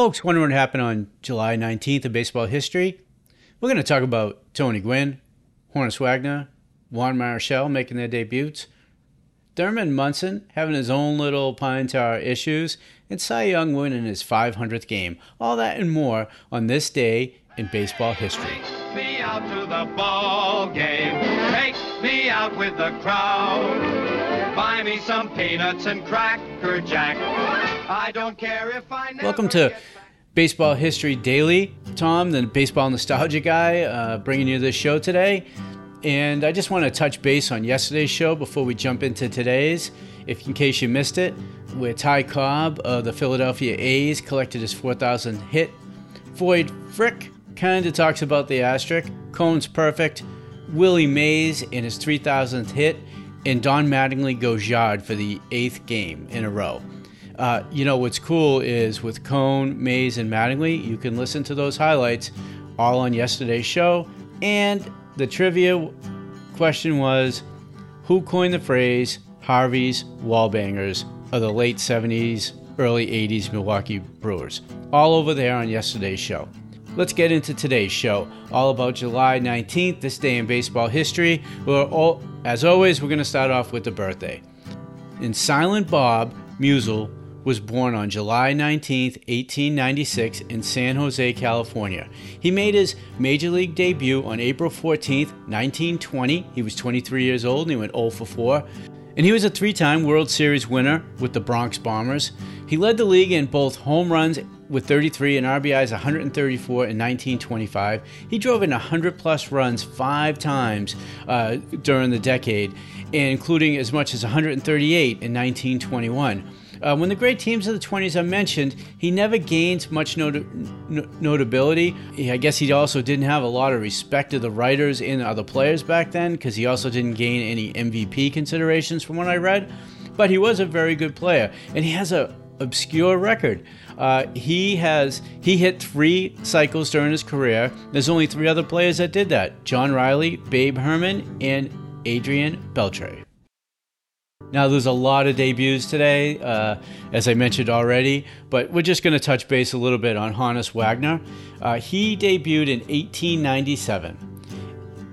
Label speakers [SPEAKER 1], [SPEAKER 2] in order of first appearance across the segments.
[SPEAKER 1] Folks wondering what happened on July 19th in baseball history. We're going to talk about Tony Gwynn, Honus Wagner, Juan Marichal making their debuts, Thurman Munson having his own little pine tar issues, and Cy Young winning his 500th game. All that and more on this day in baseball history.
[SPEAKER 2] Me out to the ball game. Take me out with the crowd. Buy me some peanuts and cracker jack. I don't care if I never
[SPEAKER 1] Welcome to Baseball History Daily. Tom, the baseball nostalgia guy, uh, bringing you this show today. And I just want to touch base on yesterday's show before we jump into today's. If in case you missed it, where Ty Cobb of the Philadelphia A's collected his 4,000 hit. Ford Frick kind of talks about the asterisk. Cone's perfect. Willie Mays in his 3,000th hit. And Don Mattingly goes yard for the eighth game in a row. Uh, you know what's cool is with Cone, Mays, and Mattingly, you can listen to those highlights all on yesterday's show. And the trivia question was who coined the phrase Harvey's Wallbangers of the late 70s, early 80s Milwaukee Brewers? All over there on yesterday's show. Let's get into today's show, all about July 19th, this day in baseball history. We're all, as always, we're going to start off with the birthday. And Silent Bob Meusel was born on July 19, 1896, in San Jose, California. He made his major league debut on April 14, 1920. He was 23 years old and he went 0 for 4. And he was a three time World Series winner with the Bronx Bombers. He led the league in both home runs with 33 and RBIs 134 in 1925. He drove in 100 plus runs five times uh, during the decade, including as much as 138 in 1921. Uh, when the great teams of the 20s are mentioned, he never gained much nota- no- notability. I guess he also didn't have a lot of respect to the writers and other players back then because he also didn't gain any MVP considerations from what I read. But he was a very good player, and he has a obscure record. Uh, he has he hit three cycles during his career. There's only three other players that did that: John Reilly, Babe Herman, and Adrian Beltre. Now, there's a lot of debuts today, uh, as I mentioned already, but we're just going to touch base a little bit on Honus Wagner. Uh, he debuted in 1897,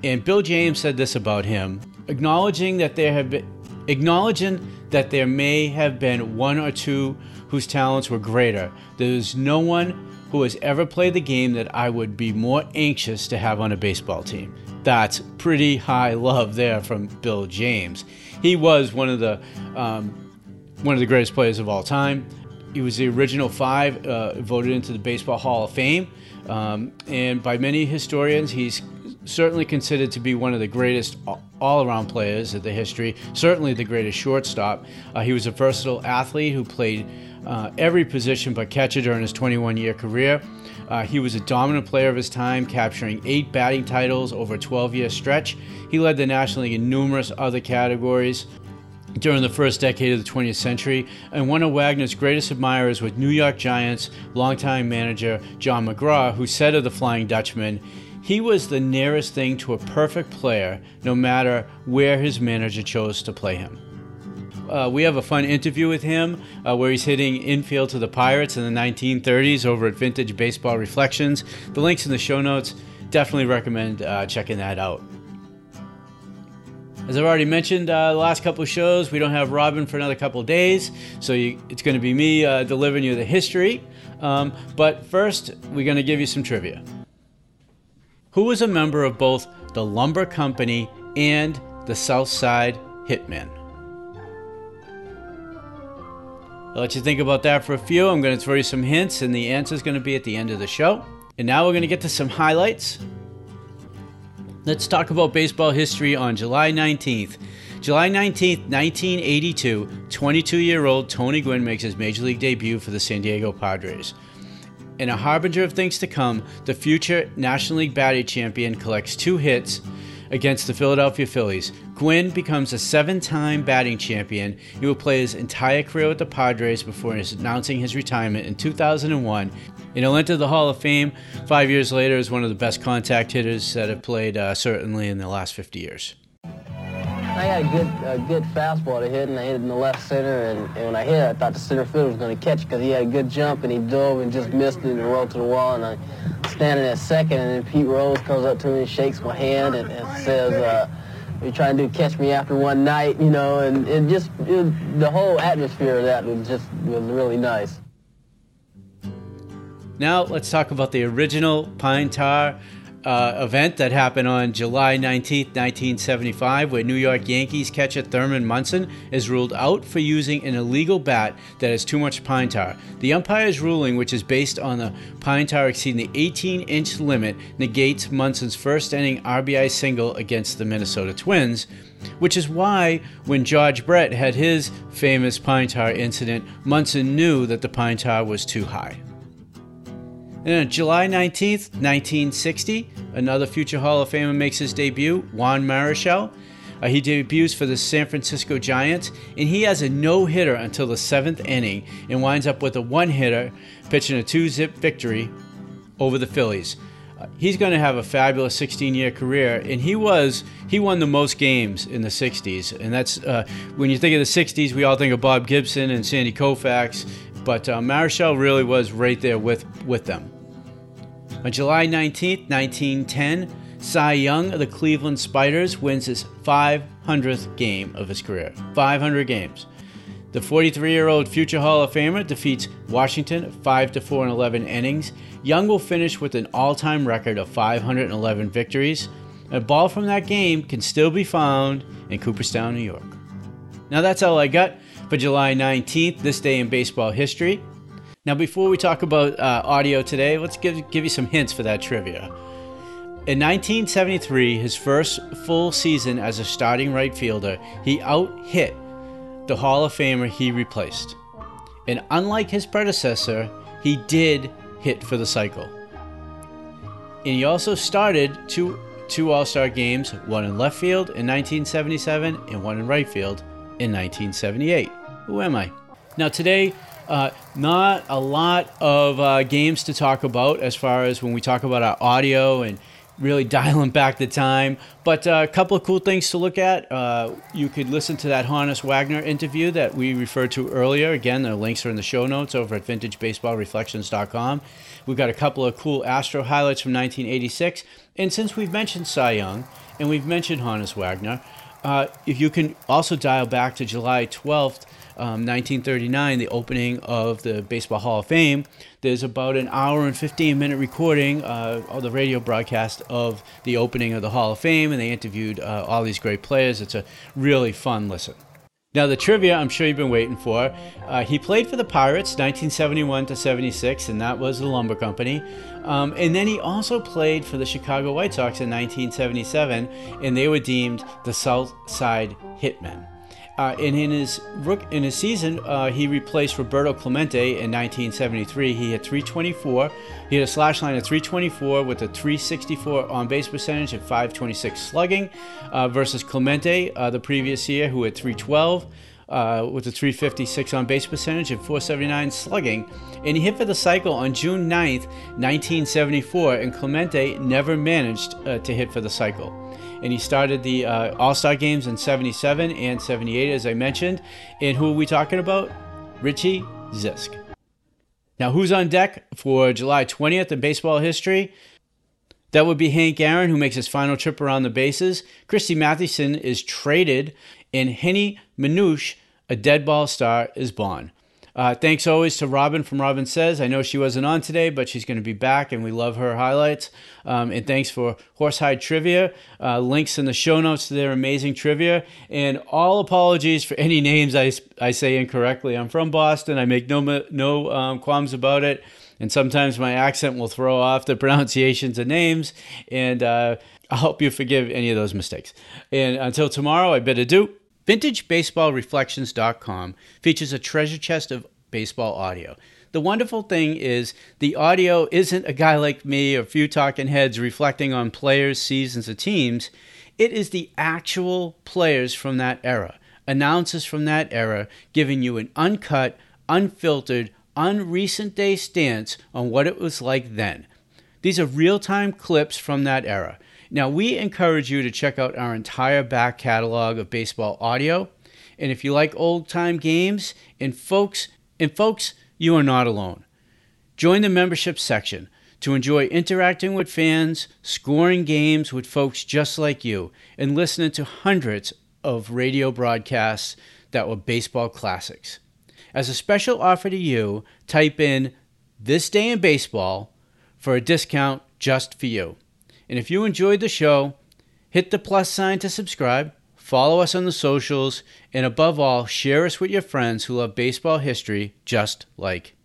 [SPEAKER 1] and Bill James said this about him, acknowledging that there have been, acknowledging that there may have been one or two whose talents were greater. There's no one who has ever played the game that I would be more anxious to have on a baseball team. That's pretty high love there from Bill James. He was one of the um, one of the greatest players of all time. He was the original five uh, voted into the Baseball Hall of Fame, um, and by many historians, he's certainly considered to be one of the greatest all-around players of the history. Certainly the greatest shortstop. Uh, he was a versatile athlete who played uh, every position but catcher during his 21-year career. Uh, he was a dominant player of his time, capturing eight batting titles over a 12 year stretch. He led the National League in numerous other categories during the first decade of the 20th century, and one of Wagner's greatest admirers was New York Giants longtime manager John McGraw, who said of the Flying Dutchman, he was the nearest thing to a perfect player, no matter where his manager chose to play him. Uh, we have a fun interview with him uh, where he's hitting infield to the Pirates in the 1930s over at Vintage Baseball Reflections. The link's in the show notes. Definitely recommend uh, checking that out. As I've already mentioned, uh, the last couple of shows, we don't have Robin for another couple days, so you, it's going to be me uh, delivering you the history. Um, but first, we're going to give you some trivia. Who was a member of both the Lumber Company and the South Side Hitmen? I'll let you think about that for a few. I'm going to throw you some hints, and the answer is going to be at the end of the show. And now we're going to get to some highlights. Let's talk about baseball history on July 19th. July 19th, 1982, 22 year old Tony Gwynn makes his major league debut for the San Diego Padres. In a harbinger of things to come, the future National League batting champion collects two hits against the Philadelphia Phillies. Gwynn becomes a seven time batting champion. He will play his entire career with the Padres before announcing his retirement in 2001. And he'll enter the Hall of Fame five years later as one of the best contact hitters that have played, uh, certainly in the last 50 years.
[SPEAKER 3] I had a good, a good fastball to hit, and I hit it in the left center. And, and when I hit it, I thought the center fielder was going to catch it because he had a good jump, and he dove and just missed it and rolled to the wall. And I standing at second, and then Pete Rose comes up to me and shakes my hand and, and says, uh, "You're trying to catch me after one night, you know." And it just it, the whole atmosphere of that was just was really nice.
[SPEAKER 1] Now let's talk about the original Pine Tar uh, event that happened on July 19, 1975, where New York Yankees catcher Thurman Munson is ruled out for using an illegal bat that has too much pine tar. The umpire's ruling, which is based on the pine tar exceeding the 18 inch limit, negates Munson's first inning RBI single against the Minnesota Twins. Which is why, when George Brett had his famous pine tar incident, Munson knew that the pine tar was too high. July 19th, 1960, another future Hall of Famer makes his debut, Juan Marichal. Uh, he debuts for the San Francisco Giants, and he has a no hitter until the seventh inning and winds up with a one hitter, pitching a two zip victory over the Phillies. Uh, he's going to have a fabulous 16 year career, and he was he won the most games in the 60s. And that's uh, when you think of the 60s, we all think of Bob Gibson and Sandy Koufax, but uh, Marichal really was right there with with them. On July 19, 1910, Cy Young of the Cleveland Spiders wins his 500th game of his career. 500 games. The 43 year old future Hall of Famer defeats Washington 5 4 in 11 innings. Young will finish with an all time record of 511 victories. A ball from that game can still be found in Cooperstown, New York. Now that's all I got for July 19th, this day in baseball history. Now, before we talk about uh, audio today, let's give, give you some hints for that trivia. In 1973, his first full season as a starting right fielder, he out hit the Hall of Famer he replaced. And unlike his predecessor, he did hit for the cycle. And he also started two, two All Star games, one in left field in 1977 and one in right field in 1978. Who am I? Now, today, uh, not a lot of uh, games to talk about as far as when we talk about our audio and really dialing back the time. But uh, a couple of cool things to look at. Uh, you could listen to that Honus Wagner interview that we referred to earlier. Again, the links are in the show notes over at vintagebaseballreflections.com. We've got a couple of cool Astro highlights from 1986. And since we've mentioned Cy Young and we've mentioned Honus Wagner, uh, if you can also dial back to July 12th, um, 1939, the opening of the Baseball Hall of Fame, there's about an hour and 15 minute recording uh, of the radio broadcast of the opening of the Hall of Fame, and they interviewed uh, all these great players. It's a really fun listen. Now, the trivia I'm sure you've been waiting for. Uh, he played for the Pirates 1971 to 76, and that was the lumber company. Um, and then he also played for the Chicago White Sox in 1977, and they were deemed the South Side Hitmen. Uh, and in his in his season, uh, he replaced Roberto Clemente in 1973. He had 324. He had a slash line of 324 with a 364 on base percentage and 526 slugging, uh, versus Clemente uh, the previous year, who had 312. Uh, with a 356 on base percentage and 479 slugging. And he hit for the cycle on June 9th, 1974, and Clemente never managed uh, to hit for the cycle and he started the uh, All Star games in 77 and 78, as I mentioned. And who are we talking about? Richie Zisk. Now, who's on deck for July 20th in baseball history? That would be Hank Aaron, who makes his final trip around the bases. Christy Mathewson is traded, and Henny Manush, a dead ball star, is born. Uh, thanks always to Robin from Robin Says. I know she wasn't on today, but she's going to be back, and we love her highlights. Um, and thanks for Horsehide Trivia. Uh, links in the show notes to their amazing trivia. And all apologies for any names I, I say incorrectly. I'm from Boston. I make no, no um, qualms about it. And sometimes my accent will throw off the pronunciations of names. And uh, I hope you forgive any of those mistakes. And until tomorrow, I bid adieu. VintageBaseballReflections.com features a treasure chest of baseball audio. The wonderful thing is the audio isn't a guy like me or a few talking heads reflecting on players, seasons, or teams. It is the actual players from that era, announcers from that era, giving you an uncut, unfiltered, unrecent day stance on what it was like then. These are real time clips from that era. Now, we encourage you to check out our entire back catalog of baseball audio. And if you like old time games, and folks, and folks, you are not alone. Join the membership section to enjoy interacting with fans, scoring games with folks just like you, and listening to hundreds of radio broadcasts that were baseball classics. As a special offer to you, type in This Day in Baseball for a discount just for you. And if you enjoyed the show, hit the plus sign to subscribe, follow us on the socials, and above all, share us with your friends who love baseball history just like